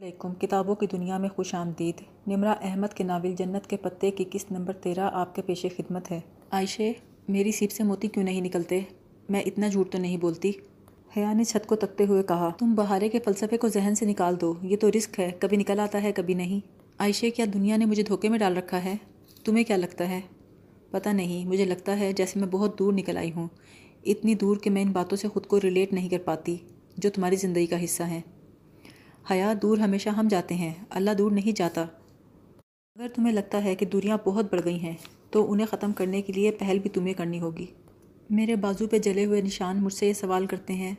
علیکم، کتابوں کی دنیا میں خوش آمدید۔ نمرہ احمد کے ناول جنت کے پتے کی قسط نمبر تیرہ آپ کے پیش خدمت ہے۔ عائشہ، میری سیپ سے موتی کیوں نہیں نکلتے؟ میں اتنا جھوٹ تو نہیں بولتی۔ حیا نے چھت کو تکتے ہوئے کہا، تم بہارے کے فلسفے کو ذہن سے نکال دو، یہ تو رزق ہے، کبھی نکل آتا ہے، کبھی نہیں۔ عائشہ، کیا دنیا نے مجھے دھوکے میں ڈال رکھا ہے؟ تمہیں کیا لگتا ہے؟ پتہ نہیں، مجھے لگتا ہے جیسے میں بہت دور نکل آئی ہوں۔ اتنی دور کہ میں ان باتوں سے خود کو ریلیٹ نہیں کر پاتی، جو تمہاری زندگی کا حصہ ہیں۔ حیا دور ہمیشہ ہم جاتے ہیں، اللہ دور نہیں جاتا۔ اگر تمہیں لگتا ہے کہ دوریاں بہت بڑھ گئی ہیں، تو انہیں ختم کرنے کے لیے پہل بھی تمہیں کرنی ہوگی۔ میرے بازو پہ جلے ہوئے نشان مجھ سے یہ سوال کرتے ہیں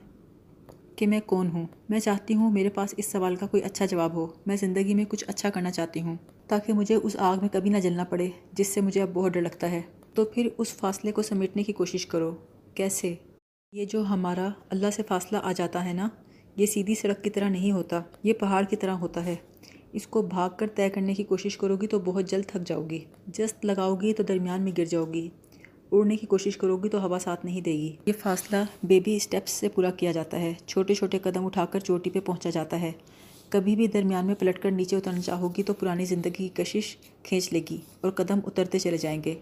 کہ میں کون ہوں؟ میں چاہتی ہوں میرے پاس اس سوال کا کوئی اچھا جواب ہو۔ میں زندگی میں کچھ اچھا کرنا چاہتی ہوں تاکہ مجھے اس آگ میں کبھی نہ جلنا پڑے، جس سے مجھے اب بہت ڈر لگتا ہے۔ تو پھر اس فاصلے کو سمیٹنے کی کوشش کرو۔ کیسے؟ یہ جو ہمارا اللہ سے فاصلہ آ جاتا ہے نا؟ یہ سیدھی سڑک کی طرح نہیں ہوتا، یہ پہاڑ کی طرح ہوتا ہے۔ اس کو بھاگ کر طے کرنے کی کوشش کرو گی تو بہت جلد تھک جاؤ گی۔ جست لگاؤ گی تو درمیان میں گر جاؤ گی۔ اڑنے کی کوشش کرو گی تو ہوا ساتھ نہیں دے گی۔ یہ فاصلہ بیبی اسٹیپس سے پورا کیا جاتا ہے۔ چھوٹے چھوٹے قدم اٹھا کر چوٹی پہ پہنچا جاتا ہے۔ کبھی بھی درمیان میں پلٹ کر نیچے اترنا چاہو گی تو پرانی زندگی کی کشش کھینچ لے گی اور قدم اترتے چلے جائیں گے۔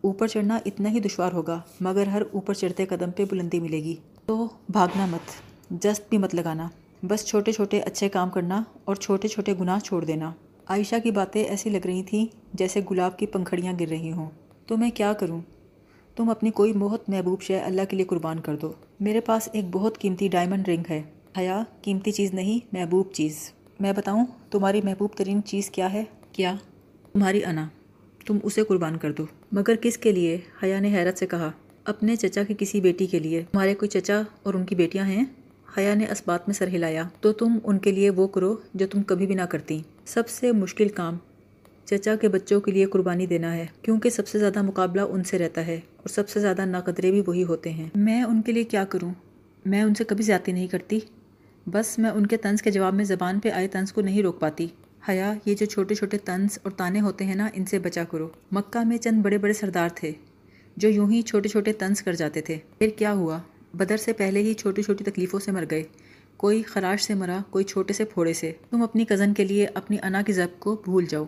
اوپر چڑھنا اتنا ہی دشوار ہوگا، مگر ہر اوپر چڑھتے قدم پہ بلندی ملے گی۔ تو بھاگنا مت۔ جست بھی مت لگانا۔ بس چھوٹے چھوٹے اچھے کام کرنا اور چھوٹے چھوٹے گناہ چھوڑ دینا۔ عائشہ کی باتیں ایسی لگ رہی تھیں جیسے گلاب کی پنکھڑیاں گر رہی ہوں۔ تو میں کیا کروں؟ تم اپنی کوئی بہت محبوب شے اللہ کے لیے قربان کر دو۔ میرے پاس ایک بہت قیمتی ڈائمنڈ رنگ ہے۔ حیا، قیمتی چیز نہیں، محبوب چیز۔ میں بتاؤں تمہاری محبوب ترین چیز کیا ہے؟ کیا؟ تمہاری انا۔ تم اسے قربان کر دو۔ مگر کس کے لیے؟ حیا نے حیرت سے کہا۔ اپنے چچا کی کسی بیٹی کے لیے۔ تمہارے کوئی چچا اور ان کی بیٹیاں ہیں؟ حیا نے اس بات میں سر ہلایا، تو تم ان کے لیے وہ کرو جو تم کبھی بھی نہ کرتی۔ سب سے مشکل کام چچا کے بچوں کے لیے قربانی دینا ہے، کیونکہ سب سے زیادہ مقابلہ ان سے رہتا ہے اور سب سے زیادہ ناقدرے بھی وہی ہوتے ہیں۔ میں ان کے لیے کیا کروں؟ میں ان سے کبھی زیادتی نہیں کرتی۔ بس میں ان کے طنز کے جواب میں زبان پہ آئے طنز کو نہیں روک پاتی۔ حیا، یہ جو چھوٹے چھوٹے طنز اور تانے ہوتے ہیں نا، ان سے بچا کرو۔ مکہ میں چند بڑے بڑے سردار تھے جو یوں ہی چھوٹے چھوٹے طنز کر جاتے تھے۔ پھر کیا ہوا؟ بدر سے پہلے ہی چھوٹی چھوٹی تکلیفوں سے مر گئے۔ کوئی خراش سے مرا، کوئی چھوٹے سے پھوڑے سے۔ تم اپنی کزن کے لیے اپنی انا کی ضبط کو بھول جاؤ۔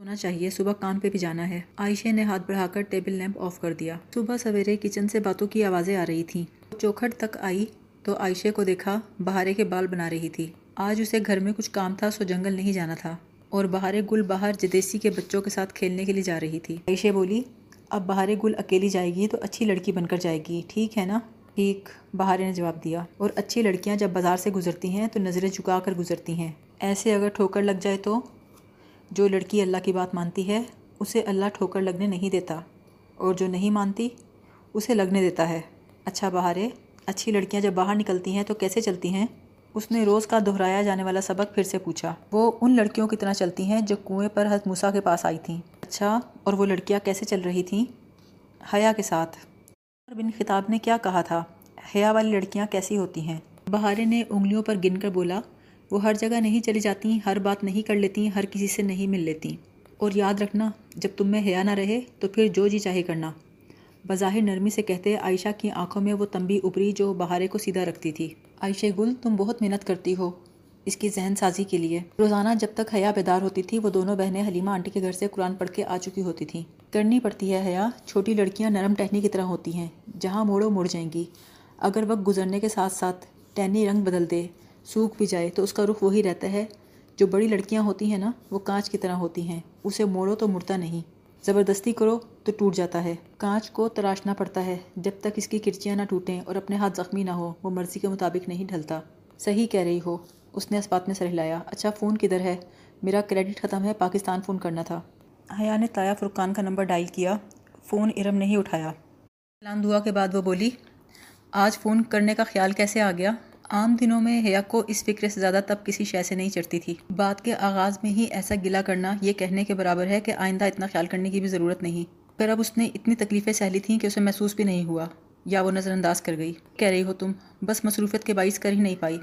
ہونا چاہیے، صبح کام پہ بھی جانا ہے۔ عائشہ نے ہاتھ بڑھا کر ٹیبل لیمپ آف کر دیا۔ صبح سویرے کچن سے باتوں کی آوازیں آ رہی تھیں۔ چوکھٹ تک آئی تو عائشہ کو دیکھا، بہارے کے بال بنا رہی تھی۔ آج اسے گھر میں کچھ کام تھا، سو جنگل نہیں جانا تھا۔ اور بہارے گل باہر جدیسی کے بچوں کے ساتھ کھیلنے کے لیے جا رہی تھی۔ عائشہ بولی، اب بہارے گل اکیلی جائے گی تو اچھی لڑکی بن کر جائے گی، ٹھیک ہے نا؟ ٹھیک بہارے نے جواب دیا، اور اچھی لڑکیاں جب بازار سے گزرتی ہیں تو نظریں جھکا کر گزرتی ہیں۔ ایسے اگر ٹھوکر لگ جائے تو؟ جو لڑکی اللہ کی بات مانتی ہے، اسے اللہ ٹھوکر لگنے نہیں دیتا۔ اور جو نہیں مانتی، اسے لگنے دیتا ہے۔ اچھا بہارے، اچھی لڑکیاں جب باہر نکلتی ہیں تو کیسے چلتی ہیں؟ اس نے روز کا دہرایا جانے والا سبق پھر سے پوچھا۔ وہ ان لڑکیوں کی طرح چلتی ہیں جو کنویں پر حضرت موسیٰ کے پاس آئی تھیں۔ اچھا اور وہ لڑکیاں کیسے چل رہی تھیں؟ حیا کے ساتھ۔ بن خطاب نے کیا کہا تھا؟ حیا والی لڑکیاں کیسی ہوتی ہیں؟ بہارے نے انگلیوں پر گن کر بولا، وہ ہر جگہ نہیں چلی جاتی، ہر بات نہیں کر لیتی، ہر کسی سے نہیں مل لیتی۔ اور یاد رکھنا، جب تم میں حیا نہ رہے تو پھر جو جی چاہے کرنا۔ بظاہر نرمی سے کہتے عائشہ کی آنکھوں میں وہ تنبی ابری جو بہارے کو سیدھا رکھتی تھی۔ عائشہ گل، تم بہت محنت کرتی ہو۔ اس کی ذہن سازی کے لیے۔ روزانہ جب تک حیا بیدار ہوتی تھی، وہ دونوں بہنیں حلیمہ آنٹی کے گھر سے قرآن پڑھ کے آ چکی ہوتی تھیں۔ کرنی پڑتی ہے حیا، چھوٹی لڑکیاں نرم ٹہنی کی طرح ہوتی ہیں، جہاں موڑو مڑ جائیں گی۔ اگر وقت گزرنے کے ساتھ ساتھ ٹہنی رنگ بدل دے، سوکھ بھی جائے، تو اس کا رخ وہی رہتا ہے جو بڑی لڑکیاں ہوتی ہیں نا، وہ کانچ کی طرح ہوتی ہیں۔ اسے موڑو تو مڑتا نہیں۔ زبردستی کرو تو ٹوٹ جاتا ہے۔ کانچ کو تراشنا پڑتا ہے۔ جب تک اس کی کرچیاں نہ ٹوٹیں اور اپنے ہاتھ زخمی نہ ہو، وہ مرضی کے مطابق نہیں ڈھلتا۔ صحیح کہہ رہی ہو۔ اس نے اس بات میں سر ہلایا اچھا فون کدھر ہے؟ میرا کریڈٹ ختم ہے، پاکستان فون کرنا تھا۔ حیا نے تایا فرقان کا نمبر ڈائل کیا، فون ارم نہیں اٹھایا۔ سلام دعا کے بعد وہ بولی، آج فون کرنے کا خیال کیسے آ گیا؟ عام دنوں میں حیا کو اس فکر سے زیادہ تب کسی شے سے نہیں چڑھتی تھی۔ بات کے آغاز میں ہی ایسا گلا کرنا، یہ کہنے کے برابر ہے کہ آئندہ اتنا خیال کرنے کی بھی ضرورت نہیں۔ پھر اب اس نے اتنی تکلیفیں سہلی تھیں کہ اسے محسوس بھی نہیں ہوا، یا وہ نظر انداز کر گئی۔ کہہ رہی ہو تم، بس مصروفیت کے باعث کر ہی نہیں پائی۔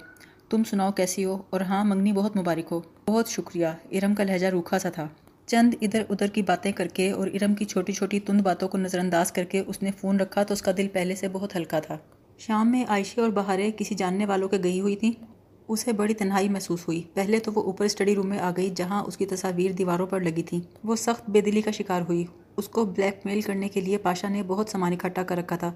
تم سناؤ کیسی ہو؟ اور ہاں منگنی بہت مبارک ہو۔ بہت شکریہ، ارم کا لہجہ روکھا سا تھا۔ چند ادھر ادھر کی باتیں کر کے اور ارم کی چھوٹی چھوٹی تند باتوں کو نظر انداز کر کے اس نے فون رکھا تو اس کا دل پہلے سے بہت ہلکا تھا۔ شام میں عائشہ اور بہارے کسی جاننے والوں کے گئی ہوئی تھیں۔ اسے بڑی تنہائی محسوس ہوئی۔ پہلے تو وہ اوپر اسٹڈی روم میں آ گئی جہاں اس کی تصاویر دیواروں پر لگی تھیں۔ وہ سخت بے دلی کا شکار ہوئی۔ اس کو بلیک میل کرنے کے لیے پاشا نے بہت سامان اکٹھا کر رکھا تھا۔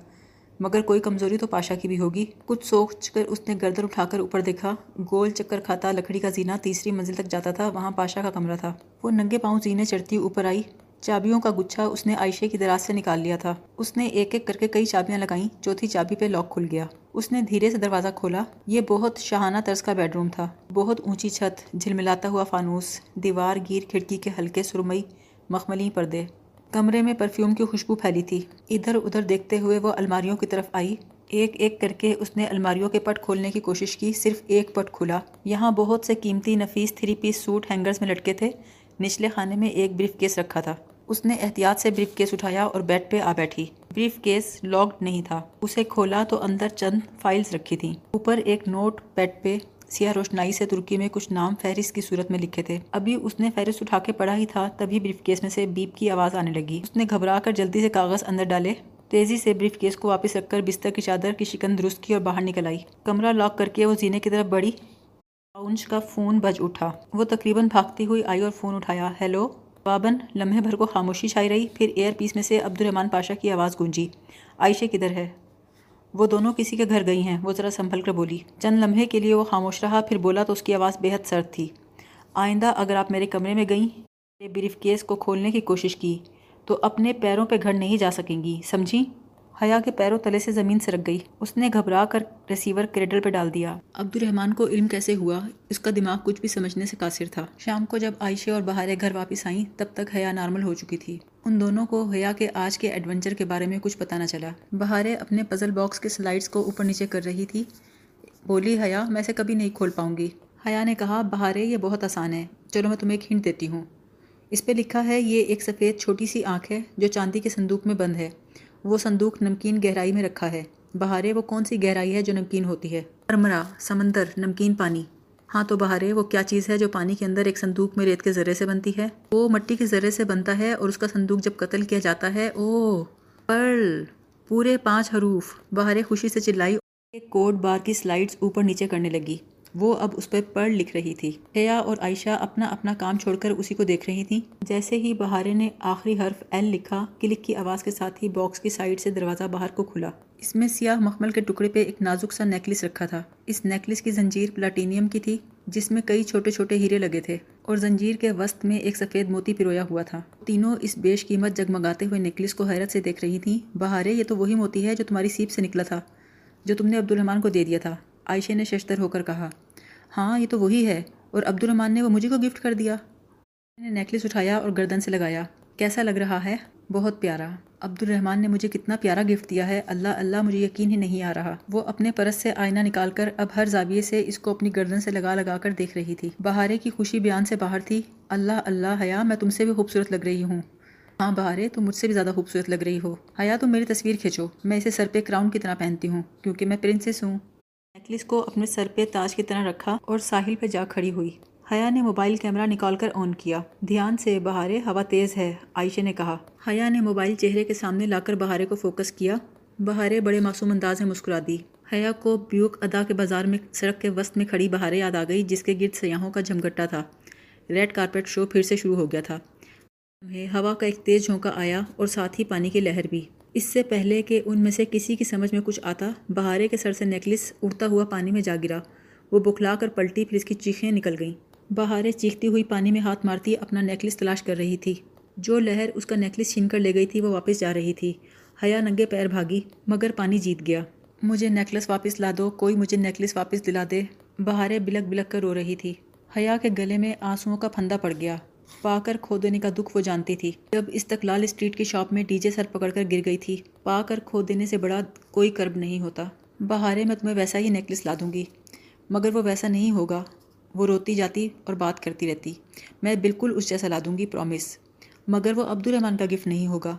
مگر کوئی کمزوری تو پاشا کی بھی ہوگی۔ کچھ سوچ کر اس نے گردن اٹھا کر اوپر دیکھا۔ گول چکر کھاتا لکڑی کا زینہ تیسری منزل تک جاتا تھا۔ وہاں پاشا کا کمرہ تھا۔ وہ ننگے پاؤں زینے چڑھتی اوپر آئی۔ چابیوں کا گچھا اس نے عائشے کی دراز سے نکال لیا تھا۔ اس نے ایک ایک کر کے کئی چابیاں لگائیں۔ چوتھی چابی پہ لاک کھل گیا۔ اس نے دھیرے سے دروازہ کھولا۔ یہ بہت شاہانہ طرز کا بیڈ روم تھا۔ بہت اونچی چھت، جھلملاتا ہوا فانوس، دیوار گیر کھڑکی کے ہلکے سرمئی مخملی پردے۔ کمرے میں پرفیوم کی خوشبو پھیلی تھی۔ ادھر ادھر دیکھتے ہوئے وہ الماریوں کی طرف آئی۔ ایک ایک کر کے اس نے الماریوں کے پٹ کھولنے کی کوشش کی۔ صرف ایک پٹ کھلا۔ یہاں بہت سے قیمتی نفیس تھری پیس سوٹ ہینگرز میں لٹکے تھے۔ نچلے خانے میں ایک بریف کیس رکھا تھا۔ اس نے احتیاط سے بریف کیس اٹھایا اور بیڈ پہ آ بیٹھی۔ بریف کیس لاکڈ نہیں تھا۔ اسے کھولا تو اندر چند فائلز رکھی تھیں۔ اوپر ایک نوٹ پیڈ پہ سیاہ روشنائی سے ترکی میں کچھ نام فہرست کی صورت میں لکھے تھے۔ ابھی اس نے فہرست اٹھا کے پڑھا ہی تھا، تبھی بریف کیس میں سے بیپ کی آواز آنے لگی۔ اس نے گھبرا کر جلدی سے کاغذ اندر ڈالے۔ تیزی سے بریف کیس کو واپس رکھ کر بستر کی چادر کی شکن درست کی اور باہر نکل آئی۔ کمرہ لاک کر کے وہ زینے کی طرف بڑی پاؤنچ کا فون بج اٹھا۔ وہ تقریباً بھاگتی ہوئی آئی اور فون اٹھایا۔ ہیلو۔ بابن، لمحے بھر کو خاموشی چھائی رہی۔ پھر ایئر پیس میں سے عبد الرحمن پاشا کی آواز گونجی۔ عائشہ کدھر ہے؟ وہ دونوں کسی کے گھر گئی ہیں۔ وہ ذرا سنبھل کر بولی، چند لمحے کے لیے وہ خاموش رہا، پھر بولا تو اس کی آواز بے حد سرد تھی۔ آئندہ اگر آپ میرے کمرے میں گئیں، میرے بریف کیس کو کھولنے کی کوشش کی، تو اپنے پیروں پہ گھر نہیں جا سکیں گی، سمجھیں؟ حیا کے پیروں تلے سے زمین سرک گئی۔ اس نے گھبرا کر ریسیور کریڈل پہ ڈال دیا۔ عبد الرحمن کو علم کیسے ہوا؟ اس کا دماغ کچھ بھی سمجھنے سے قاصر تھا۔ شام کو جب عائشہ اور بہارے گھر واپس آئیں، تب تک حیا نارمل ہو چکی تھی۔ ان دونوں کو حیا کے آج کے ایڈونچر کے بارے میں کچھ پتہ نہ چلا۔ بہارے اپنے پزل باکس کے سلائڈس کو اوپر نیچے کر رہی تھی۔ بولی، حیا، میں اسے کبھی نہیں کھول پاؤں گی۔ حیا نے کہا بہارے یہ بہت آسان ہے۔ چلو، میں تمہیں ایک ہنٹ دیتی ہوں۔ اس پہ لکھا ہے، یہ ایک سفید چھوٹی سی آنکھ ہے جو چاندی کے صندوق میں بند ہے۔ وہ صندوق نمکین گہرائی میں رکھا ہے۔ بہارے، وہ کون سی گہرائی ہے جو نمکین ہوتی ہے؟ ارمرا، سمندر، نمکین پانی۔ ہاں تو بہارے، وہ کیا چیز ہے جو پانی کے اندر ایک صندوق میں ریت کے ذرے سے بنتی ہے؟ وہ مٹی کے ذرے سے بنتا ہے اور اس کا صندوق جب قتل کیا جاتا ہے، او، پرل، پورے پانچ حروف۔ بہارے خوشی سے چلائی ایک کوڈ بار کی سلائڈز اوپر نیچے کرنے لگی۔ وہ اب اس پہ پڑھ لکھ رہی تھی۔ حیا اور عائشہ اپنا اپنا کام چھوڑ کر اسی کو دیکھ رہی تھیں۔ جیسے ہی بہارے نے آخری حرف ایل لکھا، کلک کی آواز کے ساتھ ہی باکس کی سائڈ سے دروازہ باہر کو کھلا۔ اس میں سیاہ مخمل کے ٹکڑے پہ ایک نازک سا نیکلس رکھا تھا۔ اس نیکلس کی زنجیر پلاٹینیم کی تھی، جس میں کئی چھوٹے چھوٹے ہیرے لگے تھے۔ اور زنجیر کے وسط میں ایک سفید موتی پرویا ہوا تھا۔ تینوں اس بیش قیمت جگمگاتے ہوئے نیکلس کو حیرت سے دیکھ رہی تھیں۔ بہارے، یہ تو وہی موتی ہے جو تمہاری سیپ سے نکلا تھا، جو تم نے عبد الرحمان کو دے دیا تھا۔ عائشہ نے ششتر ہو کر کہا ہاں یہ تو وہی ہے۔ اور عبد الرحمان نے وہ مجھے کو گفٹ کر دیا؟ میں نے نیکلس اٹھایا اور گردن سے لگایا۔ کیسا لگ رہا ہے؟ بہت پیارا۔ عبد الرحمان نے مجھے کتنا پیارا گفٹ دیا ہے۔ اللہ اللہ، مجھے یقین ہی نہیں آ رہا۔ وہ اپنے پرس سے آئینہ نکال کر اب ہر زاویے سے اس کو اپنی گردن سے لگا لگا کر دیکھ رہی تھی۔ بہارے کی خوشی بیان سے باہر تھی۔ اللہ اللہ، حیا، میں تم سے بھی خوبصورت لگ رہی ہوں۔ ہاں بہارے، تم مجھ سے بھی زیادہ خوبصورت لگ رہی ہو۔ حیا، تم میری تصویر کھینچو۔ میں اسے سر پہ کراؤن کی طرح پہنتی ہوں، کیونکہ میں پرنسس ہوں۔ نیکلس کو اپنے سر پہ تاج کی طرح رکھا اور ساحل پہ جا کھڑی ہوئی۔ حیا نے موبائل کیمرہ نکال کر آن کیا۔ دھیان سے بہارے ہوا تیز ہے، عائشہ نے کہا۔ حیا نے موبائل چہرے کے سامنے لا کر بہارے کو فوکس کیا۔ بہارے بڑے معصوم انداز میں مسکرا دی۔ حیا کو بیوک ادا کے بازار میں سڑک کے وسط میں کھڑی بہارے یاد آ گئی، جس کے گرد سیاحوں کا جھمگٹا تھا۔ ریڈ کارپیٹ شو پھر سے شروع ہو گیا تھا۔ ہوا کا ایک تیز جھونکا آیا اور ساتھ ہی پانی کی لہر بھی۔ اس سے پہلے کہ ان میں سے کسی کی سمجھ میں کچھ آتا، بہارے کے سر سے نیکلس اڑتا ہوا پانی میں جا گرا۔ وہ بکھلا کر پلٹی پھر اس کی چیخیں نکل گئیں۔ بہارے چیختی ہوئی پانی میں ہاتھ مارتی اپنا نیکلس تلاش کر رہی تھی۔ جو لہر اس کا نیکلس چھین کر لے گئی تھی وہ واپس جا رہی تھی۔ حیا ننگے پیر بھاگی، مگر پانی جیت گیا۔ مجھے نیکلس واپس لا دو، کوئی مجھے نیکلس واپس دلا دے۔ بہارے بلک بلک کر رو رہی تھی۔ حیا کے گلے میں آنسوؤں کا پھندا پڑ گیا۔ پا کر کھو دینے کا دکھ وہ جانتی تھی جب استقلال اسٹریٹ کی شاپ میں ڈی جے سر پکڑ کر گر گئی تھی پا کر کھو دینے سے بڑا کوئی کرب نہیں ہوتا۔ بہارے میں تمہیں ویسا ہی نیکلس لا دوں گی۔ مگر وہ ویسا نہیں ہوگا۔ وہ روتی جاتی اور بات کرتی رہتی۔ میں بالکل اس جیسا لا دوں گی پرومس مگر وہ عبد الرحمان کا گفٹ نہیں ہوگا۔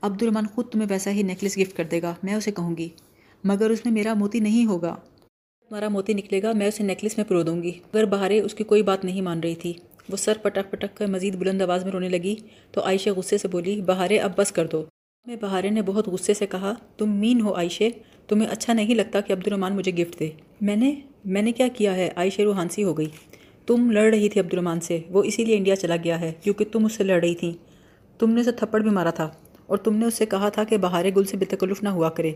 عبد الرحمان خود تمہیں ویسا ہی نیکلس گفٹ کر دے گا۔ میں اسے کہوں گی، مگر اس میں میرا موتی نہیں ہوگا۔ تمہارا موتی نکلے گا، میں اسے نیکلس میں پرو دوں گی۔ اگر بہارے اس کی کوئی بات نہیں مان رہی تھی۔ وہ سر پٹک پٹک کر مزید بلند آواز میں رونے لگی تو عائشہ غصے سے بولی، بہارے، اب بس کر دو۔ میں بہارے نے بہت غصے سے کہا، تم مین ہو عائشہ، تمہیں اچھا نہیں لگتا کہ عبد الرحمان مجھے گفٹ دے۔ میں نے میں نے کیا کیا ہے؟ عائشہ روحانسی ہو گئی۔ تم لڑ رہی تھی عبد الرحمٰن سے، وہ اسی لیے انڈیا چلا گیا ہے، کیونکہ تم اس سے لڑ رہی تھیں۔ تم نے اسے تھپڑ بھی مارا تھا اور تم نے اس سے کہا تھا کہ بہارے گل سے بے تکلف نہ ہوا کرے۔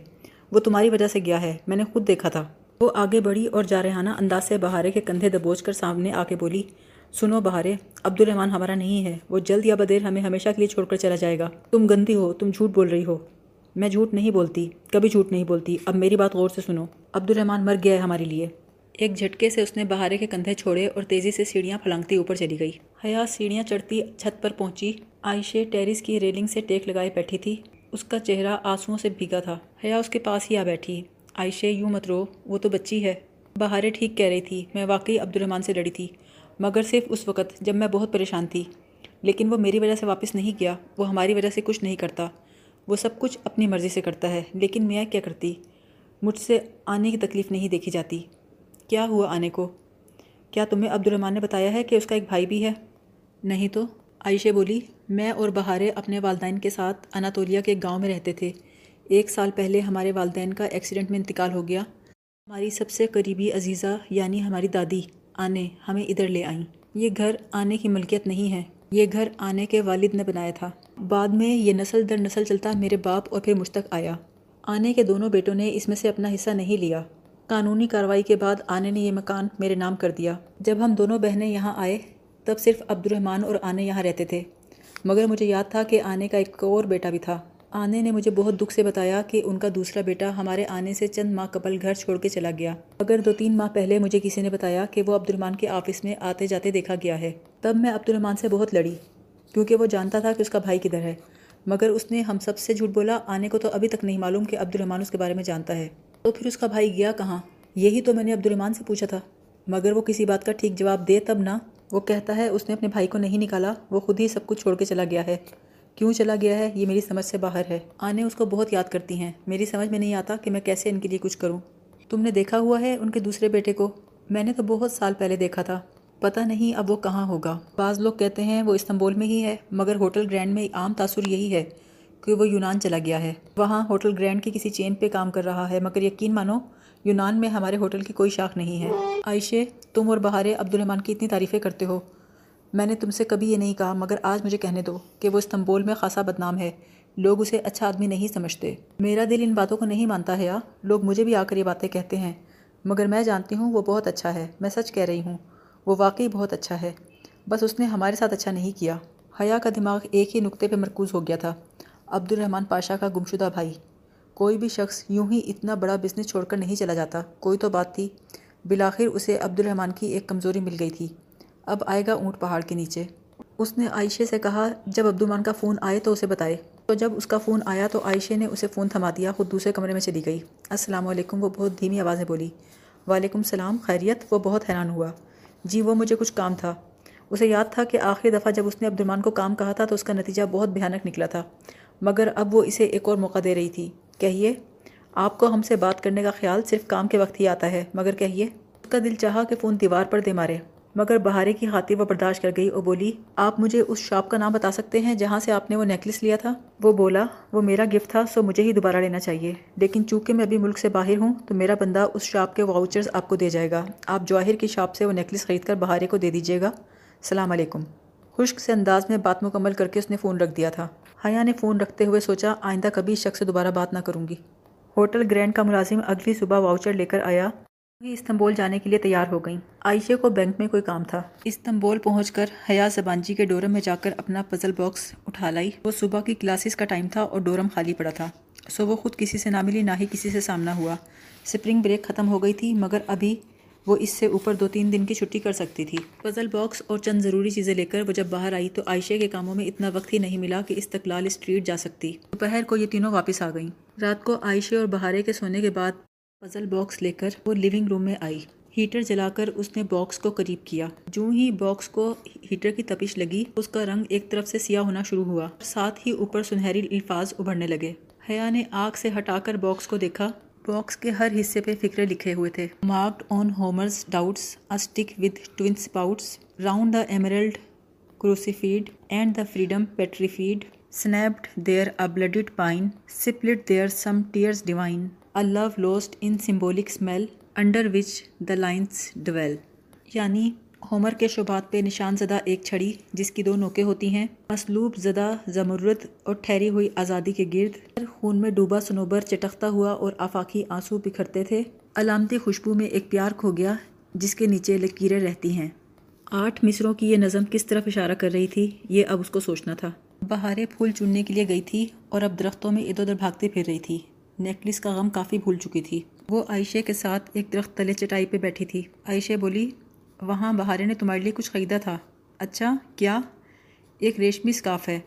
وہ تمہاری وجہ سے گیا ہے، میں نے خود دیکھا تھا۔ وہ آگے بڑھی اور جارحانہ انداز سے بہارے کے کندھے دبوچ کر سامنے آ کے بولی سنو بہارے عبد الرحمٰن ہمارا نہیں ہے۔ وہ جلد یا بدیر ہمیں ہمیشہ کے لیے چھوڑ کر چلا جائے گا۔ تم گندی ہو، تم جھوٹ بول رہی ہو۔ میں جھوٹ نہیں بولتی، کبھی جھوٹ نہیں بولتی۔ اب میری بات غور سے سنو۔ عبد الرحمٰن مر گیا ہے ہمارے لیے۔ ایک جھٹکے سے اس نے بہارے کے کندھے چھوڑے اور تیزی سے سیڑھیاں پھلانگتی اوپر چلی گئی۔ حیا سیڑھیاں چڑھتی چھت پر پہنچی۔ عائشے ٹیرس کی ریلنگ سے ٹیک لگائے بیٹھی تھی۔ اس کا چہرہ آنسوؤں سے بھیگا تھا۔ حیا اس کے پاس ہی آ بیٹھی۔ عائشے یوں مت رو، وہ تو بچی ہے۔ بہارے ٹھیک کہہ رہی تھی۔ میں واقعی عبد الرحمٰن سے لڑی تھی۔ مگر صرف اس وقت جب میں بہت پریشان تھی۔ لیکن وہ میری وجہ سے واپس نہیں گیا، وہ ہماری وجہ سے کچھ نہیں کرتا۔ وہ سب کچھ اپنی مرضی سے کرتا ہے، لیکن میں کیا کرتی؟ مجھ سے آنے کی تکلیف نہیں دیکھی جاتی۔ کیا ہوا آنے کو؟ کیا تمہیں عبد الرحمٰن نے بتایا ہے کہ اس کا ایک بھائی بھی ہے؟ نہیں تو؟ عائشہ بولی، میں اور بہارے اپنے والدین کے ساتھ اناتولیا کے گاؤں میں رہتے تھے۔ ایک سال پہلے ہمارے والدین کا ایکسیڈنٹ میں انتقال ہو گیا۔ ہماری سب سے قریبی عزیزہ یعنی ہماری دادی۔ آنے، ہمیں ادھر لے آئیں۔ یہ گھر آنے کی ملکیت نہیں ہے۔ یہ گھر آنے کے والد نے بنایا تھا۔ بعد میں یہ نسل در نسل چلتا میرے باپ اور پھر مجھ تک آیا۔ آنے کے دونوں بیٹوں نے اس میں سے اپنا حصہ نہیں لیا۔ قانونی کارروائی کے بعد آنے نے یہ مکان میرے نام کر دیا۔ جب ہم دونوں بہنیں یہاں آئے، تب صرف عبد الرحمٰن اور آنے یہاں رہتے تھے۔ مگر مجھے یاد تھا کہ آنے کا ایک اور بیٹا بھی تھا۔ آنے نے مجھے بہت دکھ سے بتایا کہ ان کا دوسرا بیٹا ہمارے آنے سے چند ماہ قبل گھر چھوڑ کے چلا گیا۔ اگر دو تین ماہ پہلے مجھے کسی نے بتایا کہ وہ عبد الرحمٰن کے آفس میں آتے جاتے دیکھا گیا ہے۔ تب میں عبد الرحمٰن سے بہت لڑی، کیونکہ وہ جانتا تھا کہ اس کا بھائی کدھر ہے۔ مگر اس نے ہم سب سے جھوٹ بولا، آنے کو تو ابھی تک نہیں معلوم کہ عبد الرحمٰن اس کے بارے میں جانتا ہے۔ تو پھر اس کا بھائی گیا کہاں؟ یہی تو میں نے عبد الرحمٰن سے پوچھا تھا۔ مگر وہ کسی بات کا ٹھیک جواب دے تب نہ۔ وہ کہتا ہے، اس نے اپنے بھائی کو نہیں نکالا، وہ خود ہی سب کچھ چھوڑ کے چلا گیا ہے۔ کیوں چلا گیا ہے؟ یہ میری سمجھ سے باہر ہے۔ آنے اس کو بہت یاد کرتی ہیں۔ میری سمجھ میں نہیں آتا کہ میں کیسے ان کے لیے کچھ کروں۔ تم نے دیکھا ہوا ہے ان کے دوسرے بیٹے کو؟ میں نے تو بہت سال پہلے دیکھا تھا۔ پتہ نہیں اب وہ کہاں ہوگا۔ بعض لوگ کہتے ہیں وہ استنبول میں ہی ہے، مگر ہوٹل گرینڈ میں عام تاثر یہی ہے کہ وہ یونان چلا گیا ہے۔ وہاں ہوٹل گرینڈ کی کسی چین پہ کام کر رہا ہے، مگر یقین مانو، یونان میں ہمارے ہوٹل کی کوئی شاخ نہیں ہے۔ عائشے تم اور بہارے عبد الرحمٰن کی اتنی تعریفیں کرتے ہو۔ میں نے تم سے کبھی یہ نہیں کہا، مگر آج مجھے کہنے دو کہ وہ استنبول میں خاصا بدنام ہے۔ لوگ اسے اچھا آدمی نہیں سمجھتے۔ میرا دل ان باتوں کو نہیں مانتا ہے یا لوگ مجھے بھی آ کر یہ باتیں کہتے ہیں۔ مگر میں جانتی ہوں وہ بہت اچھا ہے۔ میں سچ کہہ رہی ہوں، وہ واقعی بہت اچھا ہے۔ بس اس نے ہمارے ساتھ اچھا نہیں کیا۔ حیا کا دماغ ایک ہی نقطے پہ مرکوز ہو گیا تھا۔ عبد الرحمٰن پاشا کا گمشدہ بھائی۔ کوئی بھی شخص یوں ہی اتنا بڑا بزنس چھوڑ کر نہیں چلا جاتا۔ کوئی تو بات تھی۔ بلاخر اسے عبد الرحمٰن کی ایک کمزوری مل گئی تھی۔ اب آئے گا اونٹ پہاڑ کے نیچے۔ اس نے عائشہ سے کہا، جب عبد کا فون آئے تو اسے بتائے۔ تو جب اس کا فون آیا تو عائشہ نے اسے فون تھما دیا، خود دوسرے کمرے میں چلی گئی۔ السلام علیکم، وہ بہت دھیمی آوازیں بولی۔ وعلیکم السلام، خیریت؟ وہ بہت حیران ہوا۔ جی وہ مجھے کچھ کام تھا۔ اسے یاد تھا کہ آخری دفعہ جب اس نے عبد کو کام کہا تھا تو اس کا نتیجہ بہت بھیانک نکلا تھا۔ مگر اب وہ اسے ایک اور موقع دے رہی تھی۔ کہیے، آپ کو ہم سے بات کرنے کا خیال صرف کام کے وقت ہی آتا ہے، مگر کہیے اس کا دل چاہا کہ فون دیوار پر دے مارے۔ مگر بہارے کی خاطر وہ برداشت کر گئی اور بولی، آپ مجھے اس شاپ کا نام بتا سکتے ہیں جہاں سے آپ نے وہ نیکلس لیا تھا؟ وہ بولا، وہ میرا گفٹ تھا، سو مجھے ہی دوبارہ لینا چاہیے۔ لیکن چونکہ میں ابھی ملک سے باہر ہوں، تو میرا بندہ اس شاپ کے واؤچرز آپ کو دے جائے گا۔ آپ جواہر کی شاپ سے وہ نیکلس خرید کر بہارے کو دے دیجیے گا۔ السلام علیکم۔ خشک سے انداز میں بات مکمل کر کے اس نے فون رکھ دیا تھا۔ حیا نے فون رکھتے ہوئے سوچا، آئندہ کبھی اس شخص سے دوبارہ بات نہ کروں گی۔ ہوٹل گرینڈ کا ملازم اگلی صبح واؤچر لے کر آیا۔ وہی استنبول جانے کے لیے تیار ہو گئیں۔ عائشہ کو بینک میں کوئی کام تھا۔ استنبول پہنچ کر حیا زبانجی کے ڈورم میں جا کر اپنا پزل باکس اٹھا لائی۔ وہ صبح کی کلاسز کا ٹائم تھا اور ڈورم خالی پڑا تھا۔ سو وہ خود کسی سے نہ ملی، نہ ہی کسی سے سامنا ہوا۔ سپرنگ بریک ختم ہو گئی تھی، مگر ابھی وہ اس سے اوپر دو تین دن کی چھٹی کر سکتی تھی۔ پزل باکس اور چند ضروری چیزیں لے کر وہ جب باہر آئی تو عائشہ کے کاموں میں اتنا وقت ہی نہیں ملا کہ استقلال اسٹریٹ جا سکتی۔ دوپہر کو یہ تینوں واپس آ گئیں۔ رات کو عائشہ اور بہارے کے سونے کے بعد پزل باکس لے کر وہ لیونگ روم میں آئی ہیٹر جلا کر اس نے باکس کو قریب کیا جو ہی باکس کو ہیٹر کی تپش لگی اس کا رنگ ایک طرف سے سیاہ ہونا شروع ہوا ساتھ ہی اوپر سنہری الفاظ ابھرنے لگے حیا نے آگ سے ہٹا کر باکس کو دیکھا باکس کے ہر حصے پہ فکرے لکھے ہوئے تھے marked on Homer's doubts stick with twin spouts round the emerald crucified and the freedom petrified snapped there a blooded pine split there some tears divine a love lost in symbolic smile under which the lines dwell یعنی Homer کے شبات پہ نشان زدہ ایک چھڑی جس کی دو نوکیں ہوتی ہیں۔ مسلوب زدہ زمرد اور ٹھہری ہوئی آزادی کے گرد۔ خون میں ڈوبا سنوبر چٹکتا ہوا اور آفاقی آنسو بکھرتے تھے۔ علامتی خوشبو میں ایک پیار کھو گیا جس کے نیچے لکیریں رہتی ہیں۔ آٹھ مصروں کی یہ نظم کس طرف اشارہ کر رہی تھی یہ اب اس کو سوچنا تھا۔ بہاریں پھول چننے کے لیے گئی تھی اور اب درختوں میں ادھر ادھر بھاگتی پھر رہی تھی۔ نیکلس کا غم کافی بھول چکی تھی۔ وہ عائشے کے ساتھ ایک درخت تلے چٹائی پہ بیٹھی تھی۔ عائشہ بولی، وہاں بہارے نے تمہارے لیے کچھ خریدا تھا۔ اچھا کیا؟ ایک ریشمی اسکاف ہے۔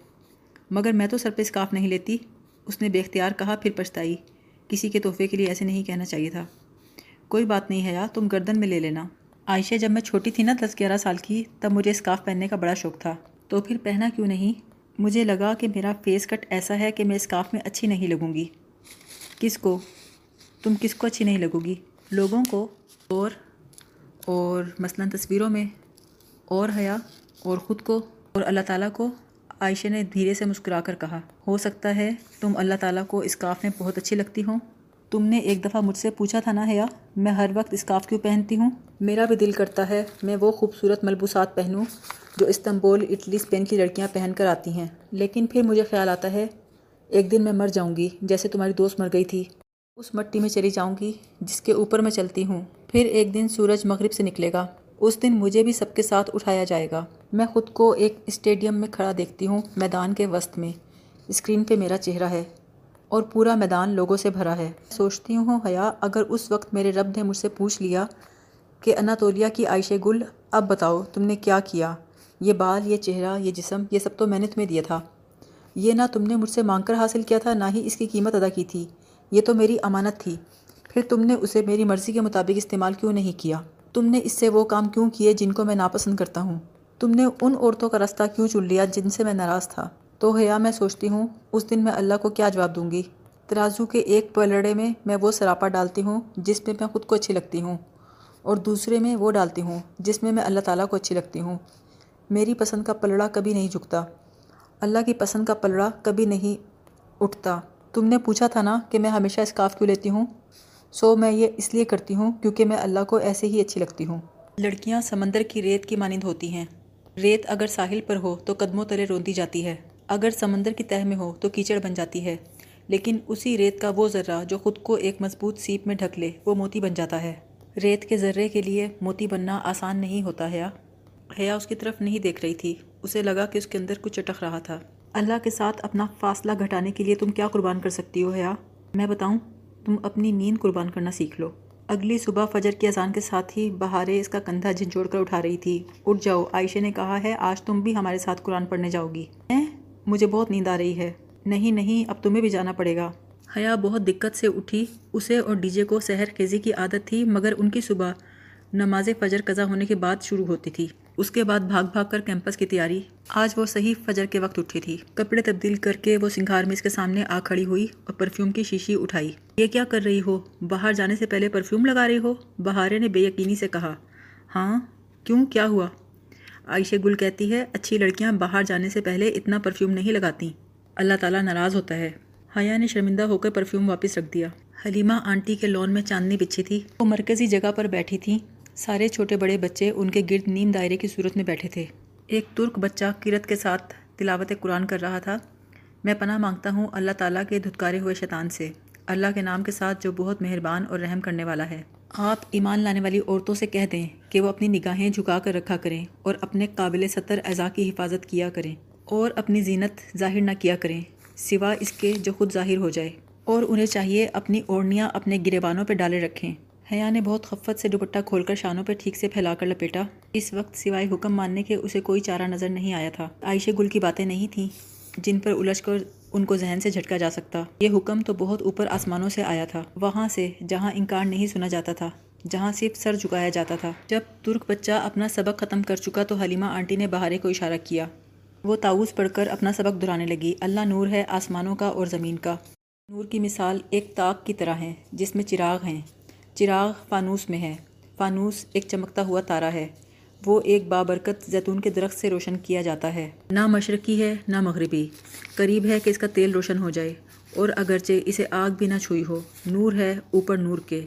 مگر میں تو سر پہ اسکاف نہیں لیتی۔ اس نے بے اختیار کہا، پھر پچھتائی۔ کسی کے تحفے کے لیے ایسے نہیں کہنا چاہیے تھا۔ کوئی بات نہیں ہے یا تم گردن میں لے لینا۔ عائشہ جب میں چھوٹی تھی نا، دس گیارہ سال کی، تب مجھے اسکاف پہننے کا بڑا شوق تھا۔ تو پھر پہنا کیوں نہیں؟ مجھے لگا کہ میرا فیس کٹ ایسا ہے کہ میں اسکاف میں اچھی نہیں لگوں گی۔ کس کو؟ تم کس کو اچھی نہیں لگو گی لوگوں کو اور اور مثلا تصویروں میں اور حیا، اور خود کو، اور اللہ تعالیٰ کو عائشہ نے دھیرے سے مسکرا کر کہا، ہو سکتا ہے تم اللہ تعالیٰ کو اسکاف میں بہت اچھی لگتی ہوں؟ تم نے ایک دفعہ مجھ سے پوچھا تھا نا حیا، میں ہر وقت اسکاف کیوں پہنتی ہوں؟ میرا بھی دل کرتا ہے میں وہ خوبصورت ملبوسات پہنوں جو استنبول، اٹلی، اسپین کی لڑکیاں پہن کر آتی ہیں، لیکن پھر مجھے خیال آتا ہے ایک دن میں مر جاؤں گی، جیسے تمہاری دوست مر گئی تھی۔ اس مٹی میں چلی جاؤں گی، جس کے اوپر میں چلتی ہوں۔ پھر ایک دن سورج مغرب سے نکلے گا۔ اس دن مجھے بھی سب کے ساتھ اٹھایا جائے گا۔ میں خود کو ایک اسٹیڈیم میں کھڑا دیکھتی ہوں، میدان کے وسط میں۔ اسکرین پہ میرا چہرہ ہے اور پورا میدان لوگوں سے بھرا ہے۔ سوچتی ہوں، حیا، اگر اس وقت میرے رب نے مجھ سے پوچھ لیا کہ اناتولیا کی عائشہ گل، اب بتاؤ تم نے کیا کیا؟ یہ بال، یہ چہرہ، یہ جسم، یہ سب تو میں نے تمہیں دیا تھا۔ یہ نہ تم نے مجھ سے مانگ کر حاصل کیا تھا، نہ ہی اس کی قیمت ادا کی تھی۔ یہ تو میری امانت تھی۔ پھر تم نے اسے میری مرضی کے مطابق استعمال کیوں نہیں کیا؟ تم نے اس سے وہ کام کیوں کیے جن کو میں ناپسند کرتا ہوں؟ تم نے ان عورتوں کا راستہ کیوں چن لیا جن سے میں ناراض تھا؟ تو حیا میں سوچتی ہوں، اس دن میں اللہ کو کیا جواب دوں گی؟ ترازو کے ایک پلڑے میں میں وہ سراپا ڈالتی ہوں، جس میں میں خود کو اچھی لگتی ہوں، اور دوسرے میں وہ ڈالتی ہوں، جس میں میں اللہ تعالیٰ کو اچھی لگتی ہوں۔ میری پسند کا پلڑا کبھی نہیں جھکتا۔ اللہ کی پسند کا پلڑا کبھی نہیں اٹھتا۔ تم نے پوچھا تھا نا کہ میں ہمیشہ اسکاف کیوں لیتی ہوں؟ سو میں یہ اس لیے کرتی ہوں کیونکہ میں اللہ کو ایسے ہی اچھی لگتی ہوں۔ لڑکیاں سمندر کی ریت کی مانند ہوتی ہیں۔ ریت اگر ساحل پر ہو تو قدموں تلے روندی جاتی ہے۔ اگر سمندر کی تہ میں ہو تو کیچڑ بن جاتی ہے۔ لیکن اسی ریت کا وہ ذرہ جو خود کو ایک مضبوط سیپ میں ڈھک لے وہ موتی بن جاتا ہے۔ ریت کے ذرے کے لیے موتی بننا آسان نہیں ہوتا ہے حیا اس کی طرف نہیں دیکھ رہی تھی۔ اسے لگا کہ اس کے اندر کچھ چٹک رہا تھا۔ اللہ کے ساتھ اپنا فاصلہ گھٹانے کے لیے تم کیا قربان کر سکتی ہو حیا؟ میں بتاؤں تم اپنی نیند قربان کرنا سیکھ لو۔ اگلی صبح فجر کی اذان کے ساتھ ہی بہارے اس کا کندھا جھنجھوڑ کر اٹھا رہی تھی۔ اٹھ جاؤ عائشہ نے کہا ہے آج تم بھی ہمارے ساتھ قرآن پڑھنے جاؤ گی۔ مجھے بہت نیند آ رہی ہے۔ نہیں نہیں اب تمہیں بھی جانا پڑے گا۔ حیا بہت دقت سے اٹھی۔ اسے اور ڈی جے کو سحر خیزی کی عادت تھی مگر ان کی صبح نماز فجر قضا ہونے کے بعد شروع ہوتی تھی۔ اس کے بعد بھاگ بھاگ کر کیمپس کی تیاری۔ آج وہ صحیح فجر کے وقت اٹھی تھی۔ کپڑے تبدیل کر کے وہ سنگھار میں اس کے سامنے آ کھڑی ہوئی اور پرفیوم کی شیشی اٹھائی۔ یہ کیا کر رہی ہو؟ باہر جانے سے پہلے پرفیوم لگا رہی ہو؟ بہارے نے بے یقینی سے کہا ہاں کیوں؟ کیا ہوا؟ عائشہ گل کہتی ہے، اچھی لڑکیاں باہر جانے سے پہلے اتنا پرفیوم نہیں لگاتی۔ اللہ تعالیٰ ناراض ہوتا ہے۔ حیا نے شرمندہ ہو کر پرفیوم واپس رکھ دیا۔ حلیمہ آنٹی کے لون میں چاندنی بچھی تھی۔ وہ مرکزی جگہ پر بیٹھی تھی۔ سارے چھوٹے بڑے بچے ان کے گرد نیم دائرے کی صورت میں بیٹھے تھے۔ ایک ترک بچہ کرت کے ساتھ تلاوت قرآن کر رہا تھا۔ میں پناہ مانگتا ہوں اللہ تعالیٰ کے دھتکارے ہوئے شیطان سے۔ اللہ کے نام کے ساتھ جو بہت مہربان اور رحم کرنے والا ہے۔ آپ ایمان لانے والی عورتوں سے کہہ دیں کہ وہ اپنی نگاہیں جھکا کر رکھا کریں اور اپنے قابل سطر اعضاء کی حفاظت کیا کریں اور اپنی زینت ظاہر نہ کیا کریں سوا اس کے جو خود ظاہر ہو جائے۔ اور انہیں چاہیے اپنی اوڑنیاں اپنے گریبانوں پہ ڈالے رکھیں۔ حیا نے بہت خفت سے دوپٹہ کھول کر شانوں پہ ٹھیک سے پھیلا کر لپیٹا۔ اس وقت سوائے حکم ماننے کے اسے کوئی چارہ نظر نہیں آیا تھا۔ عائشہ گل کی باتیں نہیں تھیں جن پر الجھ کر ان کو ذہن سے جھٹکا جا سکتا۔ یہ حکم تو بہت اوپر آسمانوں سے آیا تھا۔ وہاں سے جہاں انکار نہیں سنا جاتا تھا، جہاں صرف سر جھکایا جاتا تھا۔ جب ترک بچہ اپنا سبق ختم کر چکا تو حلیمہ آنٹی نے بہارے کو اشارہ کیا۔ وہ تاؤس پڑھ کر اپنا سبق دہرانے لگی۔ اللہ نور ہے آسمانوں کا اور زمین کا۔ نور کی مثال ایک تاک کی طرح ہے جس میں چراغ ہیں۔ چراغ فانوس میں ہے۔ فانوس ایک چمکتا ہوا تارا ہے۔ وہ ایک بابرکت زیتون کے درخت سے روشن کیا جاتا ہے۔ نہ مشرقی ہے، نہ مغربی۔ قریب ہے کہ اس کا تیل روشن ہو جائے۔ اور اگرچہ اسے آگ بھی نہ چھوئی ہو، نور ہے اوپر نور کے۔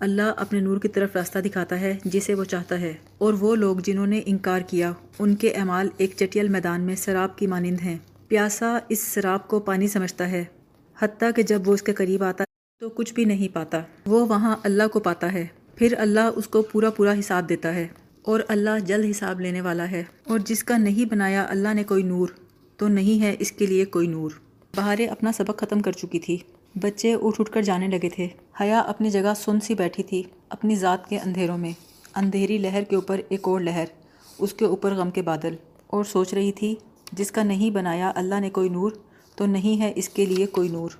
اللہ اپنے نور کی طرف راستہ دکھاتا ہے جسے وہ چاہتا ہے۔ اور وہ لوگ جنہوں نے انکار کیا، ان کے اعمال ایک چٹیل میدان میں سراب کی مانند ہیں۔ پیاسا اس سراب کو پانی سمجھتا ہے، حتیٰ کہ جب وہ اس کے قریب آتا تو کچھ بھی نہیں پاتا۔ وہ وہاں اللہ کو پاتا ہے۔ پھر اللہ اس کو پورا پورا حساب دیتا ہے اور اللہ جلد حساب لینے والا ہے۔ اور جس کا نہیں بنایا اللہ نے کوئی نور، تو نہیں ہے اس کے لیے کوئی نور۔ بہاریں اپنا سبق ختم کر چکی تھی۔ بچے اٹھ اٹھ کر جانے لگے تھے۔ حیا اپنی جگہ سن سی بیٹھی تھی، اپنی ذات کے اندھیروں میں۔ اندھیری لہر کے اوپر ایک اور لہر، اس کے اوپر غم کے بادل۔ اور سوچ رہی تھی، جس کا نہیں بنایا اللہ نے کوئی نور، تو نہیں ہے اس کے لیے کوئی نور۔